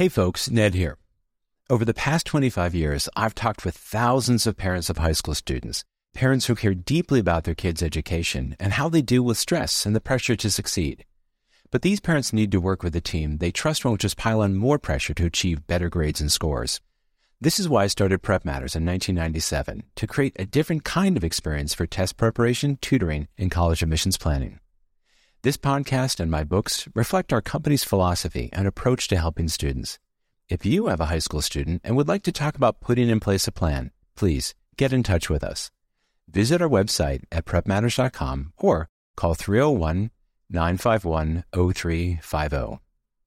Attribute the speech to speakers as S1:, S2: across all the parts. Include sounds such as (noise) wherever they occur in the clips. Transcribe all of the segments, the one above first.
S1: Hey folks, Ned here. Over the past 25 years, I've talked with thousands of parents of high school students, parents who care deeply about their kids' education and how they deal with stress and the pressure to succeed. But these parents need to work with a team they trust won't just pile on more pressure to achieve better grades and scores. This is why I started PrepMatters in 1997 to create a different kind of experience for test preparation, tutoring, and college admissions planning. This podcast and my books reflect our company's philosophy and approach to helping students. If you have a high school student and would like to talk about putting in place a plan, please get in touch with us. Visit our website at prepmatters.com or call 301 951 0350.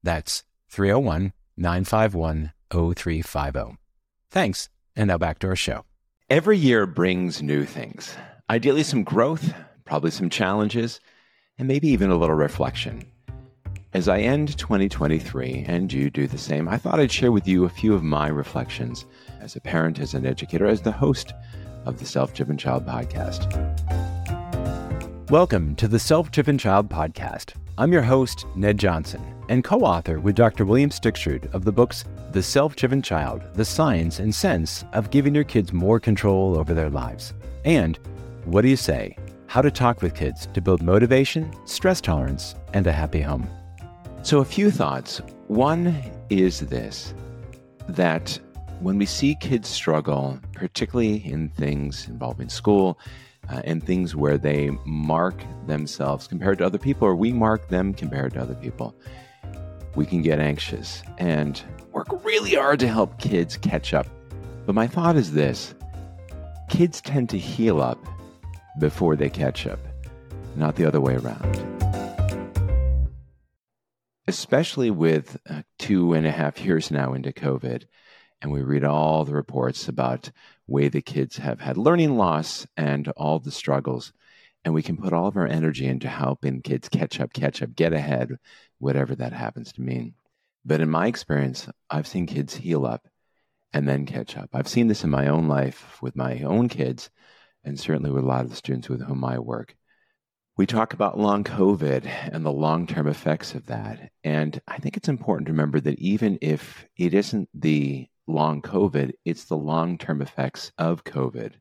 S1: That's 301 951 0350. Thanks, and now back to our show.
S2: Every year brings new things. Ideally, some growth, probably some challenges, and maybe even a little reflection. As I end 2023 and you do the same, I thought I'd share with you a few of my reflections as a parent, as an educator, as the host of the Self Driven Child podcast.
S1: Welcome to the Self Driven Child podcast. I'm your host, Ned Johnson, and co author with Dr. William Stixrud of the books The Self Driven Child The Science and Sense of Giving Your Kids More Control Over Their Lives, and What Do You Say? How to Talk with Kids to Build Motivation, Stress Tolerance, and a Happy Home.
S2: So, a few thoughts. One is this that when we see kids struggle, particularly in things involving school uh, and things where they mark themselves compared to other people, or we mark them compared to other people, we can get anxious and work really hard to help kids catch up. But my thought is this kids tend to heal up before they catch up, not the other way around especially with uh, two and a half years now into COVID, and we read all the reports about way the kids have had learning loss and all the struggles, and we can put all of our energy into helping kids catch up, catch up, get ahead, whatever that happens to mean. But in my experience, I've seen kids heal up and then catch up. I've seen this in my own life with my own kids, and certainly with a lot of the students with whom I work. We talk about long COVID and the long term effects of that. And I think it's important to remember that even if it isn't the long COVID, it's the long term effects of COVID.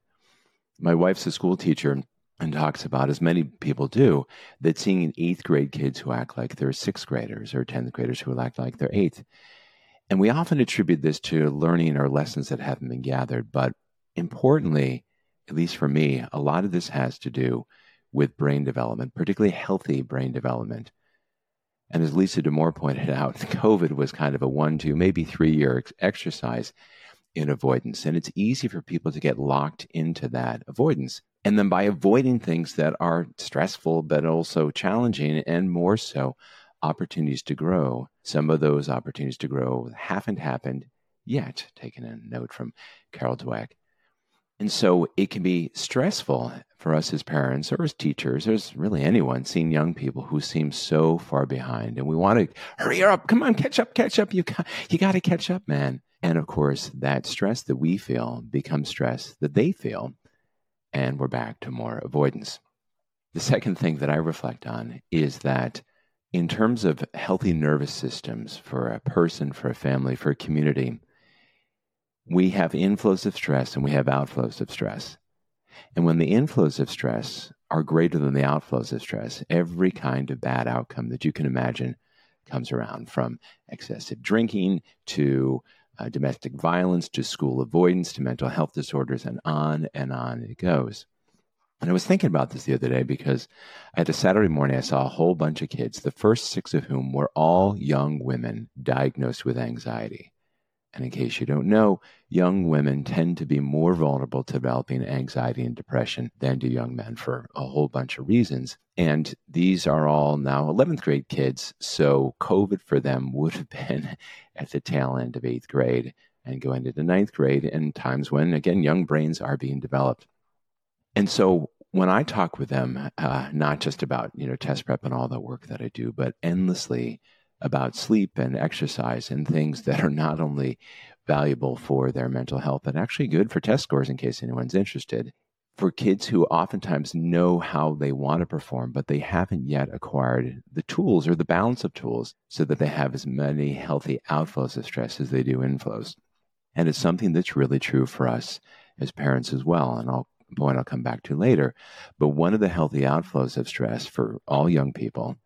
S2: My wife's a school teacher and talks about, as many people do, that seeing eighth grade kids who act like they're sixth graders or 10th graders who act like they're eighth. And we often attribute this to learning or lessons that haven't been gathered. But importantly, at least for me, a lot of this has to do with brain development, particularly healthy brain development. And as Lisa Damour pointed (laughs) out, COVID was kind of a one, two, maybe three year ex- exercise in avoidance. And it's easy for people to get locked into that avoidance. And then by avoiding things that are stressful, but also challenging, and more so, opportunities to grow, some of those opportunities to grow haven't happened yet. Taking a note from Carol Dweck. And so it can be stressful for us as parents or as teachers, or as really anyone, seeing young people who seem so far behind. And we want to hurry up, come on, catch up, catch up. You got, you got to catch up, man. And of course, that stress that we feel becomes stress that they feel. And we're back to more avoidance. The second thing that I reflect on is that in terms of healthy nervous systems for a person, for a family, for a community, we have inflows of stress and we have outflows of stress. And when the inflows of stress are greater than the outflows of stress, every kind of bad outcome that you can imagine comes around from excessive drinking to uh, domestic violence to school avoidance to mental health disorders and on and on it goes. And I was thinking about this the other day because at a Saturday morning, I saw a whole bunch of kids, the first six of whom were all young women diagnosed with anxiety. And in case you don't know, young women tend to be more vulnerable to developing anxiety and depression than do young men for a whole bunch of reasons. And these are all now 11th grade kids. So COVID for them (laughs) would have been at the tail end of eighth grade and going into ninth grade in times when, again, young brains are being developed. And so when I talk with them, uh, not just about, you know, test prep and all the work that I do, but endlessly about sleep and exercise and things that are not only valuable for their mental health, but actually good for test scores in case anyone's interested. for kids who oftentimes know how they want to perform, but they haven't yet acquired the tools or the balance of tools so that they have as many healthy outflows of stress as they do inflows. And it's something that's really true for us as parents as well. And I'll point I'll come back to later. But one of the healthy outflows of stress for all young people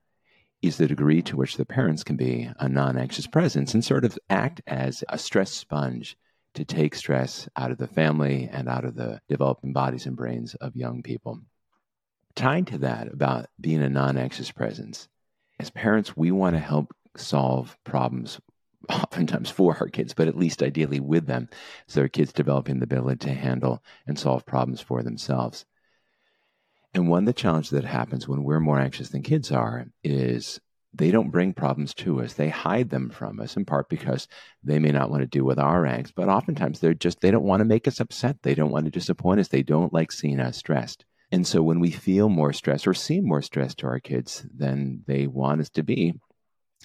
S2: is the degree to which the parents can be a non anxious presence and sort of act as a stress sponge to take stress out of the family and out of the developing bodies and brains of young people. Tied to that about being a non anxious presence, as parents, we want to help solve problems (laughs) oftentimes for our kids, but at least ideally with them, so their kids developing the ability to handle and solve problems for themselves. And one of the challenges that happens when we're more anxious than kids are is they don't bring problems to us. They hide them from us in part because they may not want to deal with our angst, but oftentimes they're just, they don't want to make us upset. They don't want to disappoint us. They don't like seeing us stressed. And so when we feel more stress or seem more stressed to our kids than they want us to be,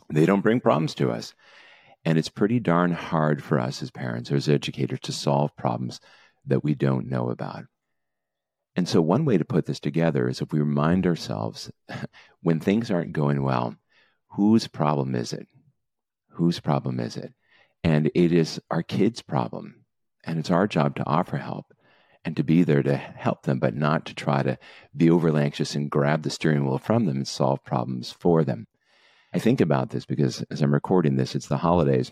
S2: they don't bring problems to us. And it's pretty darn hard for us as parents or as educators to solve problems that we don't know about. And so, one way to put this together is if we remind ourselves (laughs) when things aren't going well, whose problem is it? Whose problem is it? And it is our kids' problem. And it's our job to offer help and to be there to help them, but not to try to be overly anxious and grab the steering wheel from them and solve problems for them. I think about this because as I'm recording this, it's the holidays.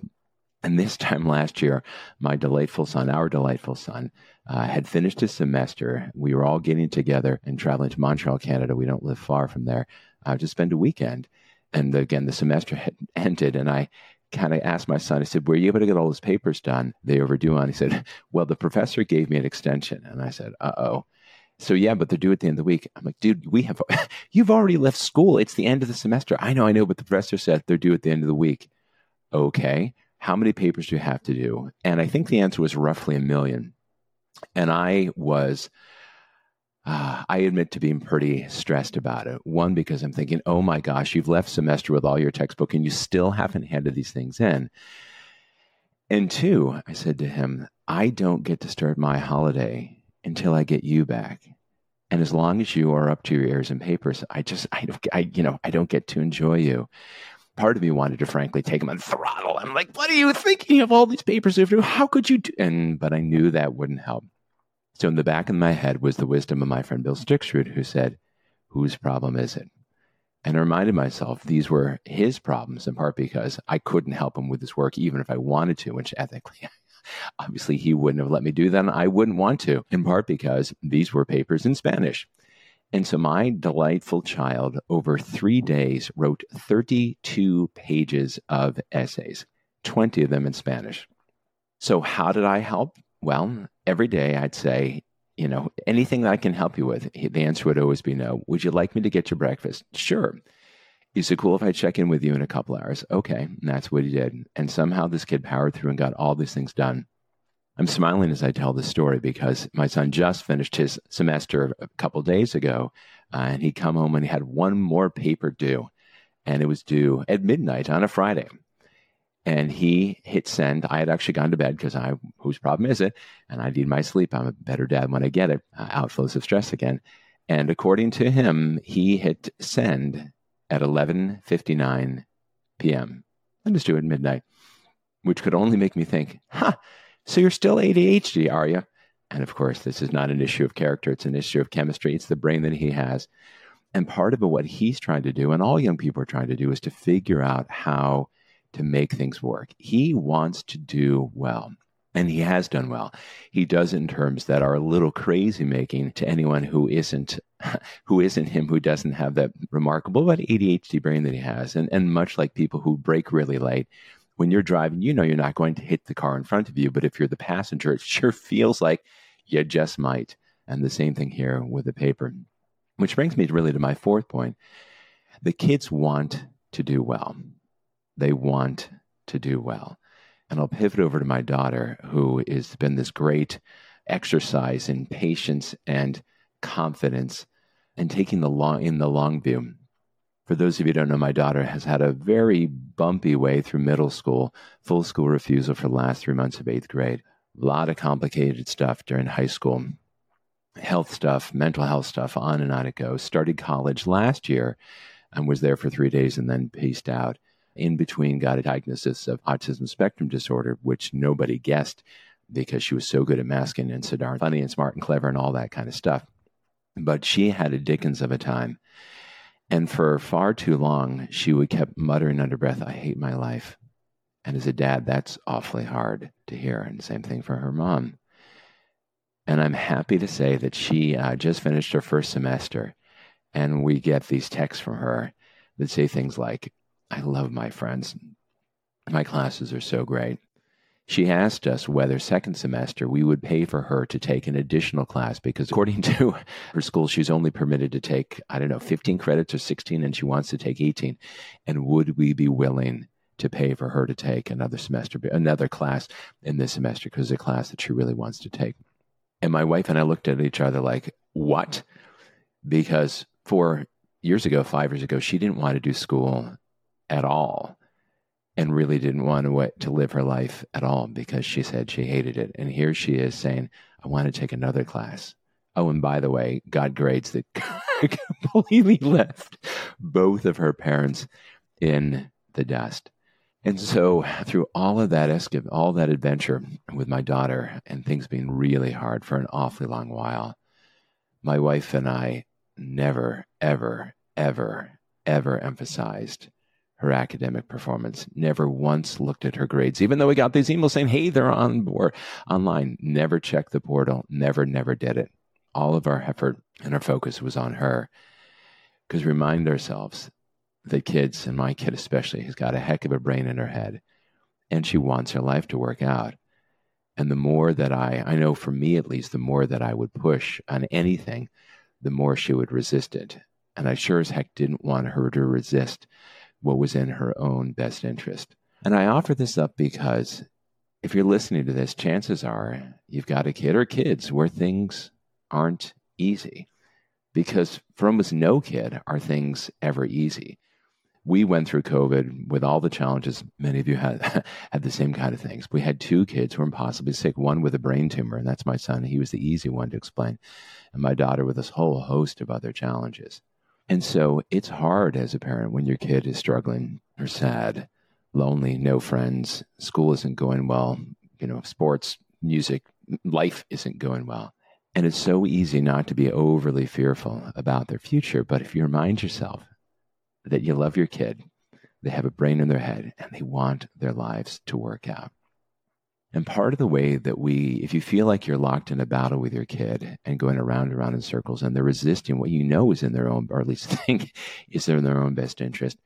S2: And this time last year, my delightful son, our delightful son, uh, had finished his semester. We were all getting together and traveling to Montreal, Canada. We don't live far from there uh, to spend a weekend. And again, the semester had (laughs) ended, and I kind of asked my son, I said, Were you able to get all those papers done? They overdue on. He said, (laughs) Well, the professor gave me an extension. And I said, Uh oh. So yeah, but they're due at the end of the week. I'm like, dude, we have, (laughs) you've already left school. It's the end of the semester. I know, I know, but the professor said they're due at the end of the week. Okay. How many papers do you have to do? And I think the answer was roughly a million. And I was, uh, I admit to being pretty stressed about it. One, because I'm thinking, oh my gosh, you've left semester with all your textbook and you still haven't handed these things in. And two, I said to him, I don't get to start my holiday until I get you back. And as long as you are up to your ears in papers, I just, I, I you know, I don't get to enjoy you. Part of me wanted to frankly take him on throttle. I'm like, what are you thinking of all these papers? you've done? How could you do? And, but I knew that wouldn't help. So in the back of my head was the wisdom of my friend Bill Stixrud, who said, Whose problem is it? And I reminded myself these were his problems, in part because I couldn't help him with his work, even if I wanted to, which ethically, (laughs) obviously, he wouldn't have let me do that. And I wouldn't want to, in part because these were papers in Spanish. And so my delightful child, over three days, wrote 32 pages of essays, 20 of them in Spanish. So, how did I help? Well, every day I'd say, you know, anything that I can help you with. The answer would always be no. Would you like me to get your breakfast? Sure. Is it cool if I check in with you in a couple hours? Okay. And that's what he did. And somehow this kid powered through and got all these things done. I'm smiling as I tell this story because my son just finished his semester a couple days ago, uh, and he'd come home and he had one more paper due, and it was due at midnight on a Friday and he hit send. I had actually gone to bed because I, whose problem is it? And I need my sleep. I'm a better dad when I get it. Uh, outflows of stress again. And according to him, he hit send at 11:59 p.m. And just do it at midnight, which could only make me think, "Huh, so you're still ADHD, are you?" And of course, this is not an issue of character; it's an issue of chemistry. It's the brain that he has. And part of what he's trying to do, and all young people are trying to do, is to figure out how to make things work. He wants to do well. And he has done well. He does it in terms that are a little crazy making to anyone who isn't (laughs) who isn't him, who doesn't have that remarkable but ADHD brain that he has. And and much like people who brake really late, when you're driving, you know you're not going to hit the car in front of you, but if you're the passenger, (laughs) it sure feels like you just might. And the same thing here with the paper. Which brings me really to my fourth point. The kids want to do well. They want to do well. And I'll pivot over to my daughter, who has been this great exercise in patience and confidence and taking the long in the long view. For those of you who don't know, my daughter has had a very bumpy way through middle school, full school refusal for the last three months of eighth grade. A lot of complicated stuff during high school. health stuff, mental health stuff, on and on it goes. Started college last year and was there for three days and then paced out. In between, got a diagnosis of autism spectrum disorder, which nobody guessed because she was so good at masking and so darn funny and smart and clever and all that kind of stuff. But she had a Dickens of a time. And for far too long, she would kept muttering under breath, I hate my life. And as a dad, that's awfully hard to hear. And same thing for her mom. And I'm happy to say that she uh, just finished her first semester. And we get these texts from her that say things like, I love my friends. My classes are so great. She asked us whether second semester we would pay for her to take an additional class because, according (laughs) to her school, she's only permitted to take, I don't know, 15 credits or 16, and she wants to take 18. And would we be willing to pay for her to take another semester, another class in this semester because it's a class that she really wants to take? And my wife and I looked at each other like, what? Because four years ago, five years ago, she didn't want to do school at all and really didn't want to, to live her life at all because she said she hated it. And here she is saying, I want to take another class. Oh, and by the way, God grades that (laughs) completely left both of her parents in the dust. And so, through all of that escape, all that adventure with my daughter, and things being really hard for an awfully long while, my wife and I never, ever, ever, ever emphasized her academic performance. Never once looked at her grades, even though we got these emails saying, "Hey, they're on board online." Never checked the portal. Never, never did it. All of our effort and our focus was on her. Because remind ourselves that kids, and my kid especially, has got a heck of a brain in her head, and she wants her life to work out. And the more that I, I know for me at least, the more that I would push on anything, the more she would resist it. And I sure as heck didn't want her to resist what was in her own best interest. And I offer this up because if you're listening to this, chances are you've got a kid or kids where things aren't easy. Because for almost no kid are things ever easy. We went through COVID with all the challenges. Many of you had (laughs) had the same kind of things. We had two kids who were impossibly sick. One with a brain tumor, and that's my son. He was the easy one to explain, and my daughter with this whole host of other challenges. And so it's hard as a parent when your kid is struggling or sad, lonely, no friends, school isn't going well, you know, sports, music, life isn't going well. And it's so easy not to be overly fearful about their future. But if you remind yourself that you love your kid, they have a brain in their head, and they want their lives to work out. And part of the way that we, if you feel like you're locked in a battle with your kid and going around and around in circles and they're resisting what you know is in their own, or at least (laughs) think is in their own best interest,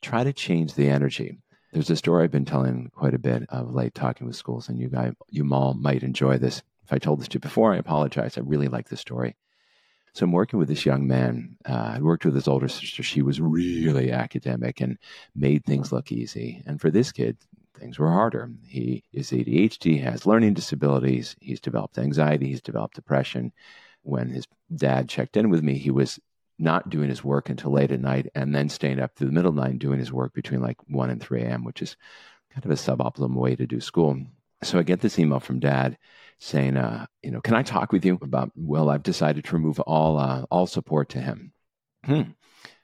S2: try to change the energy. There's a story I've been telling quite a bit of late talking with schools, and you guys, you all might enjoy this. If I told this to you before, I apologize. I really like this story. So I'm working with this young man. Uh, I worked with his older sister. She was really academic and made things look easy. And for this kid, things were harder. He is ADHD, has learning disabilities, he's developed anxiety, he's developed depression. When his dad checked in with me, he was not doing his work until late at night and then staying up through the middle of the night doing his work between like 1 and 3 a.m., which is kind of a suboptimal way to do school. So I get this email from dad saying, uh, you know, can I talk with you about, well, I've decided to remove all, uh, all support to him. Hmm.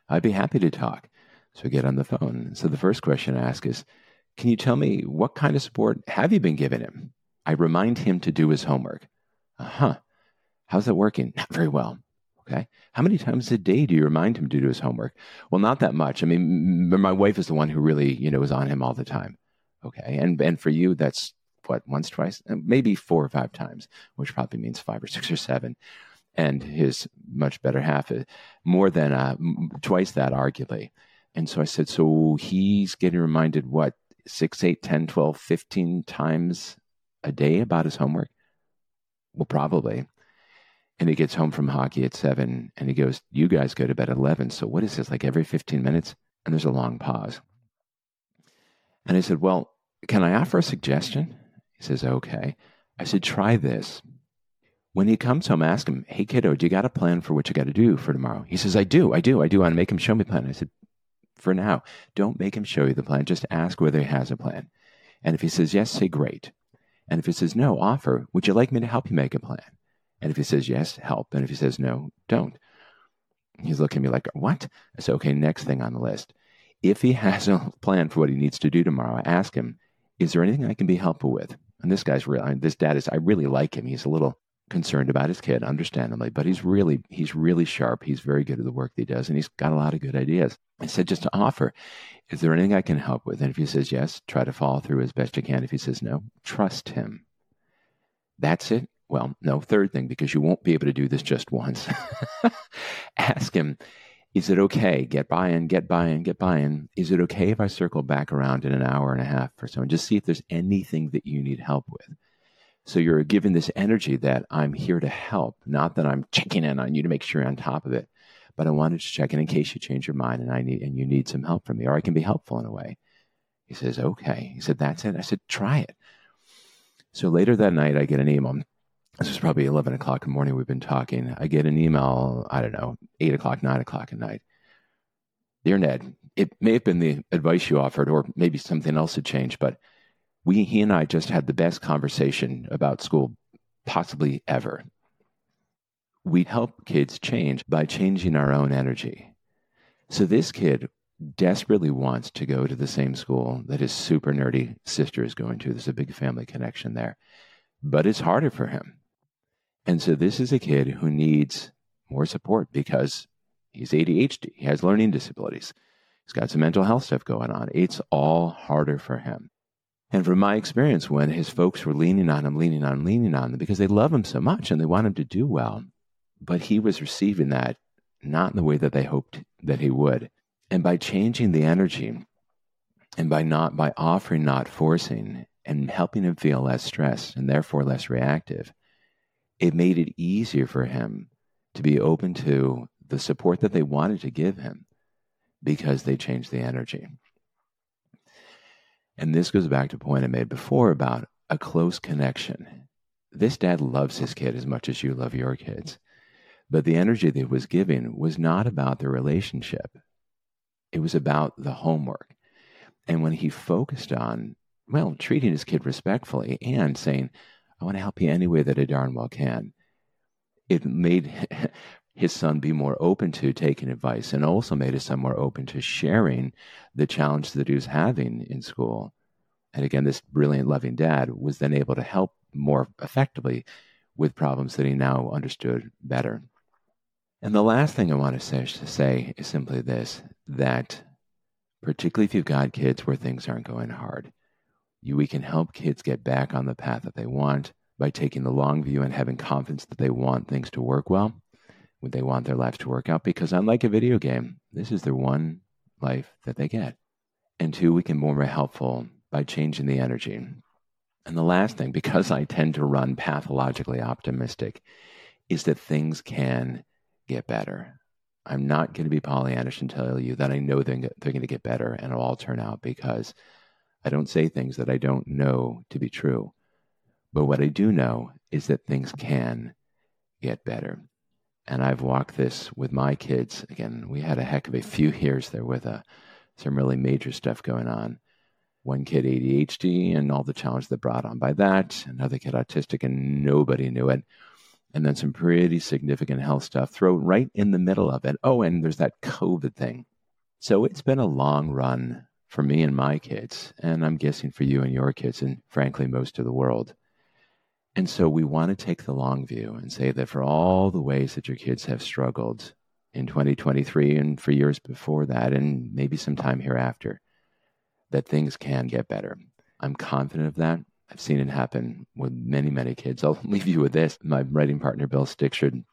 S2: I'd be happy to talk. So I get on the phone. So the first question I ask is, can you tell me what kind of support have you been giving him? I remind him to do his homework. Uh huh. How's that working? Not very well. Okay. How many times a day do you remind him to do his homework? Well, not that much. I mean, my wife is the one who really, you know, is on him all the time. Okay. And and for you, that's what once, twice, uh, maybe four or five times, which probably means five or six or seven. And his much better half, is uh, more than uh, twice that, arguably. And so I said, so he's getting reminded what 6, 8, 10, 12, 15 times a day about his homework? Well, probably. And he gets home from hockey at 7 and he goes, You guys go to bed at 11. So what is this, like every 15 minutes? And there's a long pause. And I said, Well, can I offer a suggestion? He says, Okay. I said, Try this. When he comes home, ask him, Hey, kiddo, do you got a plan for what you got to do for tomorrow? He says, I do, I do, I do. I make him show me a plan. I said, for now. Don't make him show you the plan. Just ask whether he has a plan. And if he says yes, say great. And if he says no, offer, would you like me to help you make a plan? And if he says yes, help. And if he says no, don't. He's looking at me like, what? I okay, next thing on the list. If he (laughs) has a plan for what he needs to do tomorrow, I ask him, is there anything I can be helpful with? And this guy's really, this dad is, I really like him. He's a little concerned about his kid, understandably, but he's really, he's really sharp. He's very good at the work that he does, and he's got a lot of good ideas. I said, just to offer, is there anything I can help with? And if he says yes, try to follow through as best you can. If he says no, trust him. That's it. Well, no, third thing, because you won't be able to do this just once. (laughs) Ask him, is it okay? Get buy in, get buy in, get buy in. Is it okay if I circle back around in an hour and a half or so and just see if there's anything that you need help with? So you're given this energy that I'm here to help, not that I'm checking in on you to make sure you're on top of it, but I wanted to check in in case you change your mind and I need and you need some help from me, or I can be helpful in a way. He says, okay. He said, that's it. I said, try it. So later that night, I get an email. This was probably 11 o'clock in the morning. We've been talking. I get an email, I don't know, 8 o'clock, 9 o'clock at night. Dear Ned, it may have been the advice you offered, or maybe something else had changed, but we, he and I just had the best conversation about school possibly ever. We help kids change by changing our own energy. So this kid desperately wants to go to the same school that his super nerdy sister is going to. There's a big family connection there. But it's harder for him. And so this is a kid who needs more support because he's ADHD, he has learning disabilities, he's got some mental health stuff going on. It's all harder for him. And from my experience, when his folks were leaning on him, leaning on leaning on him because they love him so much and they want him to do well, but he was receiving that not in the way that they hoped that he would. And by changing the energy and by not by offering not forcing and helping him feel less stressed and therefore less reactive, it made it easier for him to be open to the support that they wanted to give him because they changed the energy. And this goes back to a point I made before about a close connection. This dad loves his kid as much as you love your kids. But the energy that was giving was not about the relationship, it was about the homework. And when he focused on, well, treating his kid respectfully and saying, I want to help you any way that I darn well can, it made (laughs) his son be more open to taking advice and also made his son more open to sharing the challenge that he was having in school. And again, this brilliant, loving dad was then able to help more effectively with problems that he now understood better. And the last thing I want to say, to say is simply this that, particularly if you've got kids where things aren't going hard, you, we can help kids get back on the path that they want by taking the long view and having confidence that they want things to work well, when they want their life to work out. Because, unlike a video game, this is their one life that they get. And two, we can be more helpful by changing the energy. And the last thing, (laughs) because I tend to run pathologically optimistic, is that things can get better. I'm not going to be Pollyannish and tell you that I know they're going to get better and it'll all turn out because I don't say things that I don't know to be true. But what I do know is that things can get better. And I've walked this with my kids. Again, we had a heck of a few years there with uh, some really major stuff going on. One kid ADHD and all the challenges that brought on by that. Another kid autistic and nobody knew it and then some pretty significant health stuff thrown right in the middle of it. Oh, and there's that COVID thing. So it's been a long run for me and my kids, and I'm guessing for you and your kids, and frankly, most of the world. And so we want to take the long view and say that for all the ways that your kids have struggled in 2023 and for years before that, and maybe some time hereafter, that things can get better. I'm confident of that. I've seen it happen with many, many kids. I'll (laughs) leave you with this. My writing partner, Bill Stixrud,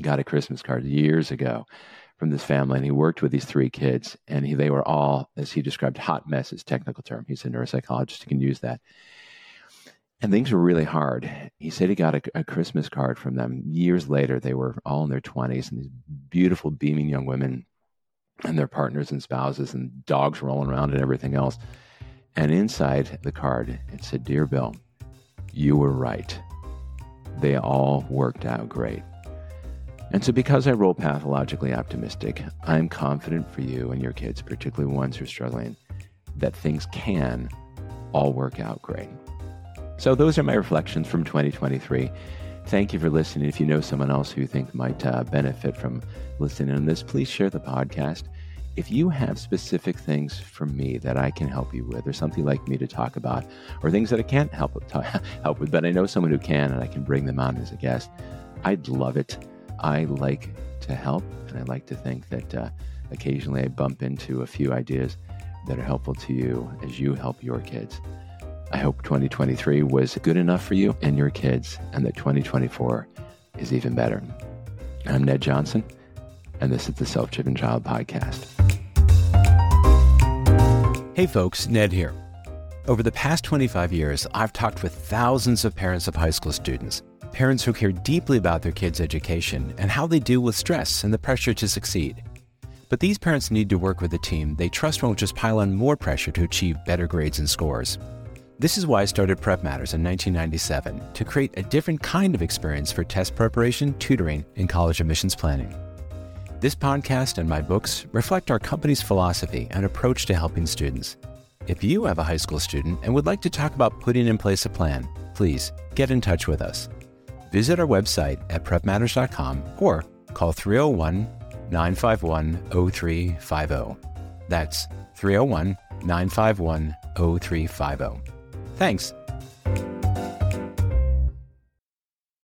S2: got a Christmas card years ago from this family, and he worked with these three kids, and he, they were all, as he described, hot messes, technical term. He's a neuropsychologist, he can use that. And things were really hard. He said he got a, a Christmas card from them. Years later, they were all in their 20s, and these beautiful, beaming young women and their partners and spouses, and dogs rolling around and everything else. And inside the card, it said, Dear Bill, you were right. They all worked out great. And so, because I roll pathologically optimistic, I'm confident for you and your kids, particularly ones who are struggling, that things can all work out great. So, those are my reflections from 2023. Thank you for listening. If you know someone else who you think might uh, benefit from listening to this, please share the podcast. If you have specific things for me that I can help you with, or something like me to talk about, or things that I can't help with, (laughs) help with, but I know someone who can and I can bring them on as a guest, I'd love it. I like to help, and I like to think that uh, occasionally I bump into a few ideas that are helpful to you as you help your kids. I hope 2023 was good enough for you and your kids, and that 2024 is even better. I'm Ned Johnson, and this is the Self Driven Child Podcast.
S1: Hey folks, Ned here. Over the past 25 years, I've talked with thousands of parents of high school students, parents who care deeply about their kids' education and how they deal with stress and the pressure to succeed. But these parents need to work with a team they trust won't just pile on more pressure to achieve better grades and scores. This is why I started PrepMatters in 1997 to create a different kind of experience for test preparation, tutoring, and college admissions planning. This podcast and my books reflect our company's philosophy and approach to helping students. If you have a high school student and would like to talk about putting in place a plan, please get in touch with us. Visit our website at prepmatters.com or call 301 951 0350. That's 301 951 0350. Thanks.